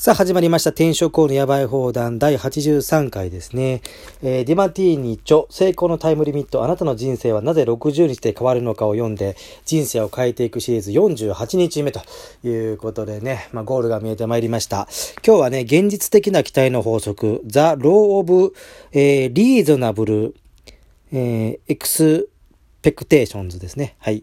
さあ始まりました。転職王のヤバい放談第83回ですね。えー、ディマティーニ著成功のタイムリミットあなたの人生はなぜ60日で変わるのかを読んで人生を変えていくシリーズ48日目ということでね、まあ、ゴールが見えてまいりました。今日はね、現実的な期待の法則 The Law of、えー、Reasonable、えー、X ペクテーションズですね。はい。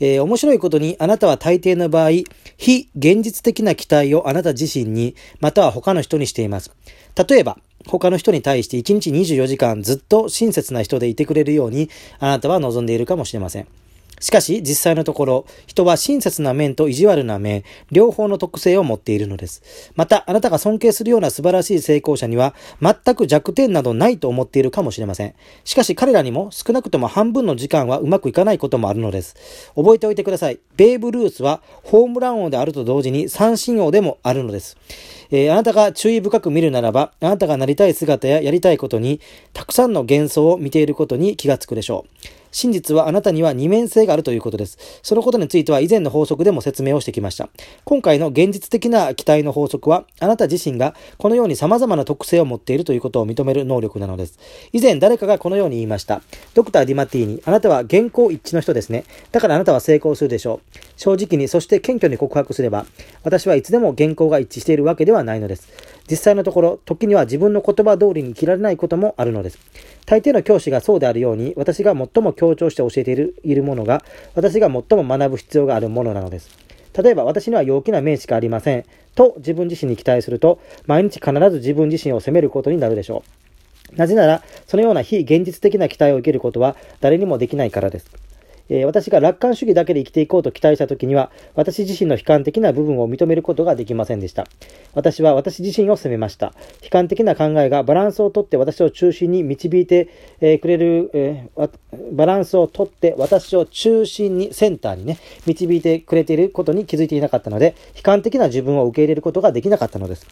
えー、面白いことに、あなたは大抵の場合、非現実的な期待をあなた自身に、または他の人にしています。例えば、他の人に対して1日24時間ずっと親切な人でいてくれるように、あなたは望んでいるかもしれません。しかし、実際のところ、人は親切な面と意地悪な面、両方の特性を持っているのです。また、あなたが尊敬するような素晴らしい成功者には、全く弱点などないと思っているかもしれません。しかし、彼らにも少なくとも半分の時間はうまくいかないこともあるのです。覚えておいてください。ベーブ・ルースは、ホームラン王であると同時に三振王でもあるのです。えー、あなたが注意深く見るならば、あなたがなりたい姿ややりたいことに、たくさんの幻想を見ていることに気がつくでしょう。真実はあなたには二面性があるということです。そのことについては以前の法則でも説明をしてきました。今回の現実的な期待の法則は、あなた自身がこのように様々な特性を持っているということを認める能力なのです。以前誰かがこのように言いました。ドクター・ディマティーニ、あなたは原稿一致の人ですね。だからあなたは成功するでしょう。正直に、そして謙虚に告白すれば、私はいつでも原稿が一致しているわけではないのです。実際のところ、時には自分の言葉通りに生きられないこともあるのです。大抵の教師がそうであるように、私が最も強調して教えているいるものが、私が最も学ぶ必要があるものなのです。例えば、私には陽気な面しかありません。と自分自身に期待すると、毎日必ず自分自身を責めることになるでしょう。なぜなら、そのような非現実的な期待を受けることは誰にもできないからです。えー、私が楽観主義だけで生きていこうと期待した時には、私自身の悲観的な部分を認めることができませんでした。私は私自身を責めました。悲観的な考えがバランスをとって私を中心に導いて、えー、くれる、えー、バランスをとって私を中心に、センターにね、導いてくれていることに気づいていなかったので、悲観的な自分を受け入れることができなかったのです。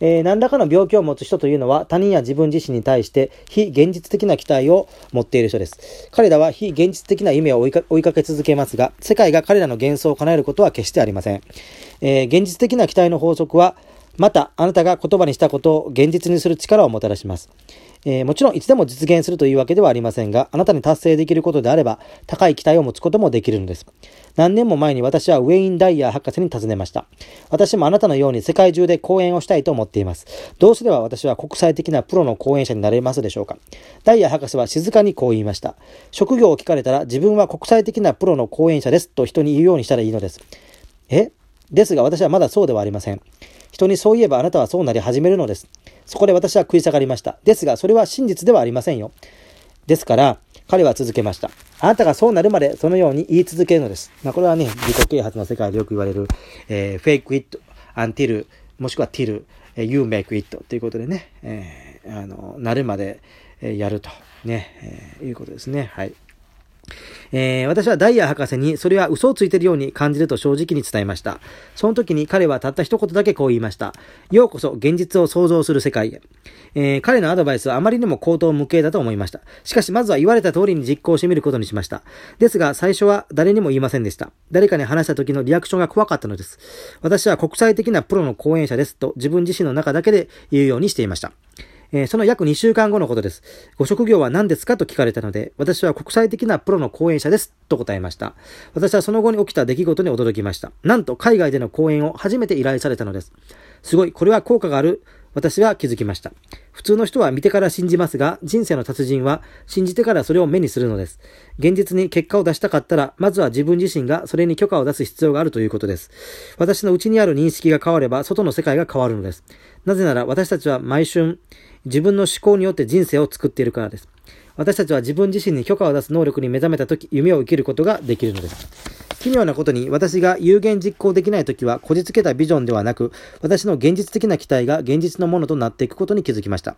えー、何らかの病気を持つ人というのは他人や自分自身に対して非現実的な期待を持っている人です。彼らは非現実的な夢を追いか追いかけ続けますが、世界が彼らの幻想を叶えることは決してありません。えー、現実的な期待の法則は、また、あなたが言葉にしたことを現実にする力をもたらします。えー、もちろんいつでも実現するというわけではありませんが、あなたに達成できることであれば、高い期待を持つこともできるのです。何年も前に私はウェイン・ダイヤー博士に尋ねました。私もあなたのように世界中で講演をしたいと思っています。どうすれば私は国際的なプロの講演者になれますでしょうかダイヤー博士は静かにこう言いました。職業を聞かれたら自分は国際的なプロの講演者ですと人に言うようにしたらいいのです。え？ですが私はまだそうではありません。人にそう言えばあなたはそうなり始めるのです。そこで私は食い下がりました。ですが、それは真実ではありませんよ。ですから、彼は続けました。あなたがそうなるまでそのように言い続けるのです。まあ、これはね、自己啓発の世界でよく言われる、えー、fake it until, もしくは till, you make it ということでね、えー、あの、なるまでやると、ね、えー、いうことですね。はい。えー、私はダイヤ博士にそれは嘘をついているように感じると正直に伝えました。その時に彼はたった一言だけこう言いました。ようこそ現実を想像する世界へ。えー、彼のアドバイスはあまりにも口頭無形だと思いました。しかしまずは言われた通りに実行してみることにしました。ですが最初は誰にも言いませんでした。誰かに話した時のリアクションが怖かったのです。私は国際的なプロの講演者ですと自分自身の中だけで言うようにしていました。えー、その約2週間後のことです。ご職業は何ですかと聞かれたので、私は国際的なプロの講演者です。と答えました。私はその後に起きた出来事に驚きました。なんと海外での講演を初めて依頼されたのです。すごい、これは効果がある。私は気づきました。普通の人は見てから信じますが、人生の達人は信じてからそれを目にするのです。現実に結果を出したかったら、まずは自分自身がそれに許可を出す必要があるということです。私の内にある認識が変われば、外の世界が変わるのです。なぜなら私たちは毎春、自分の思考によって人生を作っているからです。私たちは自分自身に許可を出す能力に目覚めた時、夢を生きることができるのです。奇妙なことに私が有言実行できないときはこじつけたビジョンではなく私の現実的な期待が現実のものとなっていくことに気づきました。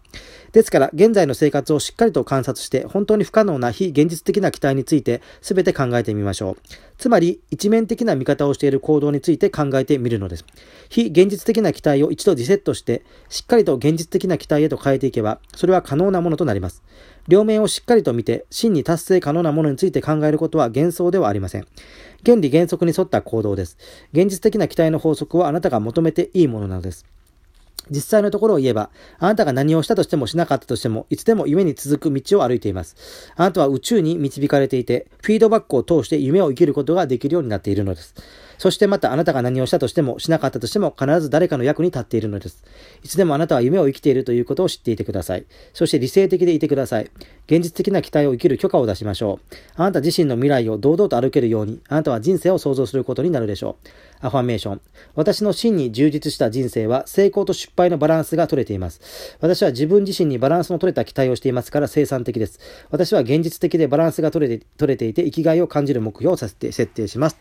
ですから現在の生活をしっかりと観察して本当に不可能な非現実的な期待について全て考えてみましょう。つまり一面的な見方をしている行動について考えてみるのです。非現実的な期待を一度リセットしてしっかりと現実的な期待へと変えていけばそれは可能なものとなります。両面をしっかりと見て真に達成可能なものについて考えることは幻想ではありません。原理原則に沿った行動です。現実的な期待の法則はあなたが求めていいものなのです。実際のところを言えば、あなたが何をしたとしてもしなかったとしても、いつでも夢に続く道を歩いています。あなたは宇宙に導かれていて、フィードバックを通して夢を生きることができるようになっているのです。そしてまたあなたが何をしたとしてもしなかったとしても必ず誰かの役に立っているのです。いつでもあなたは夢を生きているということを知っていてください。そして理性的でいてください。現実的な期待を生きる許可を出しましょう。あなた自身の未来を堂々と歩けるように、あなたは人生を創造することになるでしょう。アファメーション。私の真に充実した人生は成功と失敗のバランスが取れています。私は自分自身にバランスの取れた期待をしていますから生産的です。私は現実的でバランスが取れて取れていて生きがいを感じる目標をさせて設定します。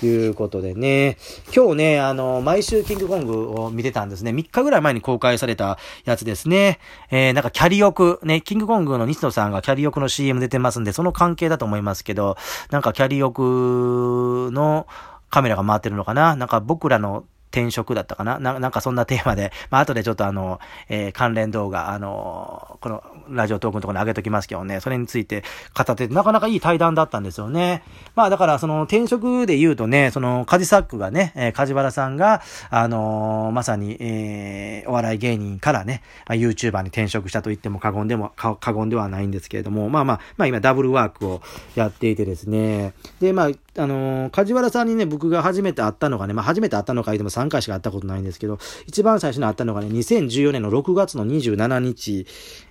というでね、今日ね、あの、毎週キングコングを見てたんですね。3日ぐらい前に公開されたやつですね。えー、なんかキャリオク、ね、キングコングの西野さんがキャリオクの CM 出てますんで、その関係だと思いますけど、なんかキャリオクのカメラが回ってるのかななんか僕らの転職だったかな？なんかそんなテーマで、まあ後でちょっとあの、えー、関連動画、あのこのラジオトークのところに上げときますけどね、それについて語ってなかなかいい対談だったんですよね。まあだからその転職で言うとね、そのカジサックがね、えー、梶原さんが、あのー、まさに、えー、お笑い芸人からね、あ、YouTuber に転職したと言っても過言でも、過言ではないんですけれども、まあまあ、まあ今ダブルワークをやっていてですね、で、まあ、あの、梶原さんにね、僕が初めて会ったのがね、まあ初めて会ったのか言っても3回しか会ったことないんですけど、一番最初に会ったのがね、2014年の6月の27日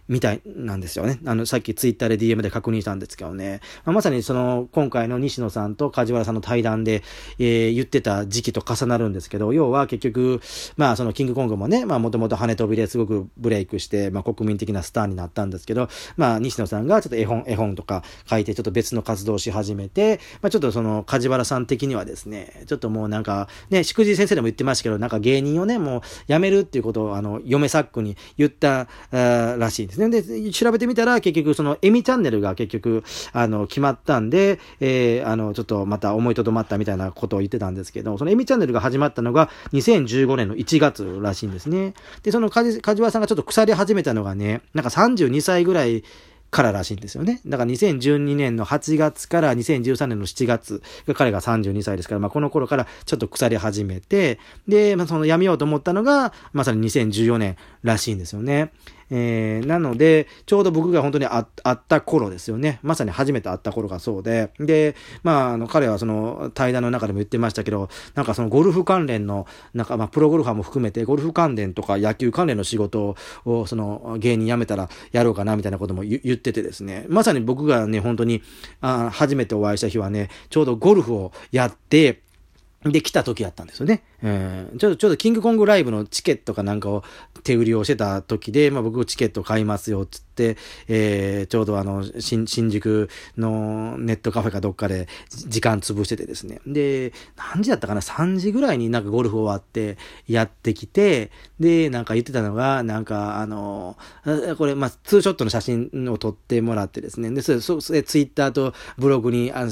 みたいなんですよね。あの、さっきツイッターで DM で確認したんですけどね。まあ、まさにその、今回の西野さんと梶原さんの対談で、えー、言ってた時期と重なるんですけど、要は結局、まあそのキングコングもね、まあもともと跳ね飛びですごくブレイクして、まあ国民的なスターになったんですけど、まあ西野さんがちょっと絵本、絵本とか書いてちょっと別の活動をし始めて、まあちょっとその梶原さん的にはですね、ちょっともうなんか、ね、しくじ先生でも言ってましたけど、なんか芸人をね、もうやめるっていうことを、あの、嫁サックに言ったらしいんですね。で、調べてみたら、結局そのエミチャンネルが結局、あの、決まったんで、えー、あの、ちょっとまた思いとどまったみたいなことを言ってたんですけど、そのエミチャンネルが始まったのが2015年の1月らしいんですね。で、その梶原さんがちょっと腐り始めたのがね、なんか32歳ぐらいかららしいんですよね。だから2012年の8月から2013年の7月が彼が32歳ですから、まあこの頃からちょっと腐り始めて、で、まあその辞めようと思ったのが、まさに2014年らしいんですよね。えー、なので、ちょうど僕が本当に会った頃ですよね。まさに初めて会った頃がそうで、で、まあ、あの、彼はその対談の中でも言ってましたけど、なんかそのゴルフ関連の、なんかまあ、プロゴルファーも含めて、ゴルフ関連とか野球関連の仕事を、その芸人辞めたらやろうかなみたいなことも言っててですね、まさに僕がね、本当に、あ初めてお会いした日はね、ちょうどゴルフをやって、で、来た時やったんですよね。えー、ちょっと、ちょっとキングコングライブのチケットかなんかを手売りをしてた時で、まあ僕チケット買いますよ、つって、えー、ちょうどあの、新、新宿のネットカフェかどっかで時間潰しててですね。で、何時だったかな ?3 時ぐらいになんかゴルフ終わってやってきて、で、なんか言ってたのが、なんかあの、これ、まあ、ツーショットの写真を撮ってもらってですね。で、それ、それツイッターとブログにあ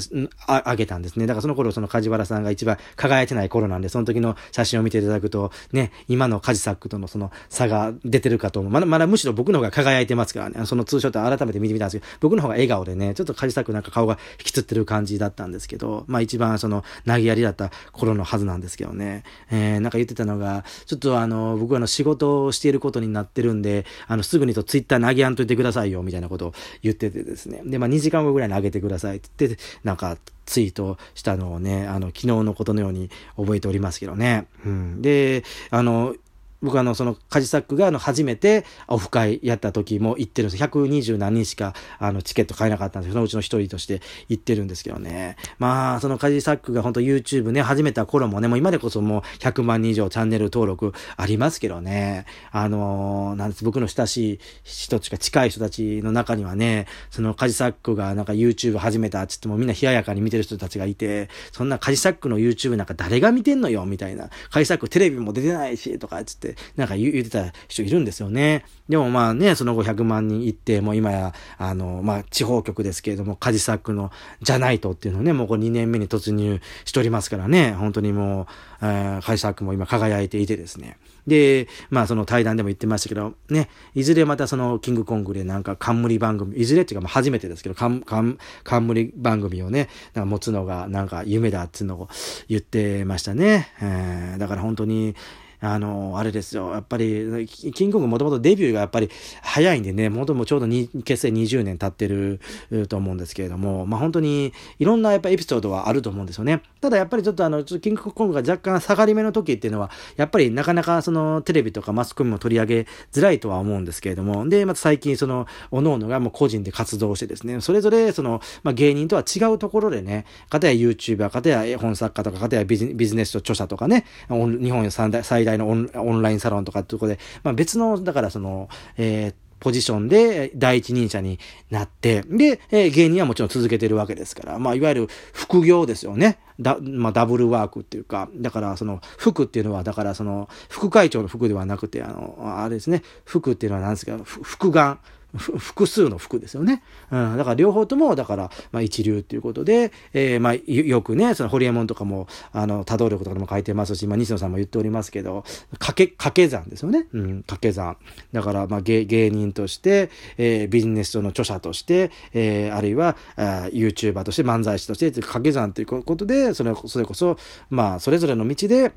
ああげたんですね。だからその頃その梶原さんが一番輝いてない頃なんで、その時の写真を見ていただくと、ね、今のカジサックとのその差が出てるかと思う。まだ、まだむしろ僕の方が輝いてますからね、そのツーショット改めて見てみたんですけど、僕の方が笑顔でね、ちょっとカジサックなんか顔が引きつってる感じだったんですけど、まあ一番その投げやりだった頃のはずなんですけどね、えー、なんか言ってたのが、ちょっとあの、僕はあの仕事をしていることになってるんで、あの、すぐにとツイッター投げやんといてくださいよ、みたいなことを言っててですね。で、まあ2時間後ぐらいに投げてくださいって言って、なんか、ツイートしたのをね、あの、昨日のことのように覚えておりますけどね。うん。で、あの、僕あの、その、カジサックがあの、初めてオフ会やった時も行ってるんです。120何人しか、あの、チケット買えなかったんですけど、そのうちの一人として行ってるんですけどね。まあ、そのカジサックが本当 YouTube ね、始めた頃もね、もう今でこそもう100万人以上チャンネル登録ありますけどね。あのー、なんです、僕の親しい人とか近い人たちの中にはね、そのカジサックがなんか YouTube 始めたって言ってもみんな冷ややかに見てる人たちがいて、そんなカジサックの YouTube なんか誰が見てんのよ、みたいな。カジサックテレビも出てないし、とかつって、って、なんか言ってた人いるんですよね。でもまあね、その後100万人行って、もう今や、あの、まあ地方局ですけれども、カジサックのじゃないとっていうのをね、もうこれ2年目に突入しておりますからね、本当にもう、えー、カジサックも今輝いていてですね。で、まあその対談でも言ってましたけど、ね、いずれまたそのキングコングでなんか冠番組、いずれっていうかまあ初めてですけど、冠番組をね、なんか持つのがなんか夢だっていうのを言ってましたね。えー、だから本当に、あの、あれですよ。やっぱり、キングコングもともとデビューがやっぱり早いんでね、もともちょうどに結成20年経ってると思うんですけれども、まあ本当にいろんなやっぱエピソードはあると思うんですよね。ただやっぱりちょっとあの、キングコングが若干下がり目の時っていうのは、やっぱりなかなかそのテレビとかマスコミも取り上げづらいとは思うんですけれども、で、また最近その、各々がもう個人で活動してですね、それぞれその、まあ芸人とは違うところでね、かたや YouTuber、かたや絵本作家とか、かたやビジネス著者とかね、日本最大のオンラインサロンとかってとことで、まあ別の、だからその、えーポジションで第一人者になって、で、えー、芸人はもちろん続けてるわけですから、まあ、いわゆる副業ですよね。だ、まあ、ダブルワークっていうか、だからその、副っていうのは、だからその、副会長の副ではなくて、あの、あれですね、副っていうのは何ですか、副眼。複数の服ですよね。うん。だから両方とも、だから、まあ一流っていうことで、えー、まあよくね、そのホリエモンとかも、あの、多動力とかでも書いてますし、まあ西野さんも言っておりますけど、掛け、掛け算ですよね。うん、掛け算。だから、まあ芸人として、えー、ビジネスの著者として、えー、あるいは、あ YouTuber として漫才師として、掛け算ということで、それ、それこそ、まあそれぞれの道で、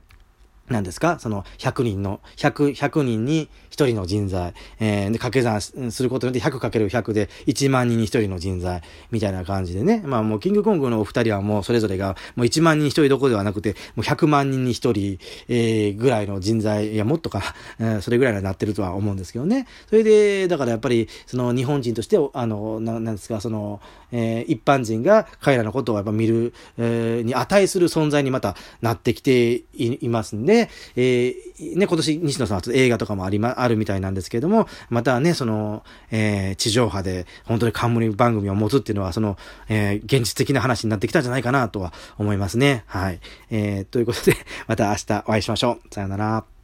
何ですか？その100人の、100、100人に1人の人材、えー、で、掛け算することによって 100×100 で1万人に1人の人材、みたいな感じでね。まあもうキングコングのお二人はもうそれぞれが、もう1万人1人どこではなくて、もう100万人に1人、えー、ぐらいの人材、いや、もっとか、えー、それぐらいになってるとは思うんですけどね。それで、だからやっぱり、その日本人として、あの、ななんですか、その、えー、一般人が彼らのことをやっぱ見る、えー、に値する存在にまたなってきていますんでで、えー、ね、今年西野さんは映画とかもありま、あるみたいなんですけれども、またね、その、えー、地上波で本当に冠番組を持つっていうのは、その、えー、現実的な話になってきたんじゃないかなとは思いますね。はい。えー、ということで、また明日お会いしましょう。さよなら。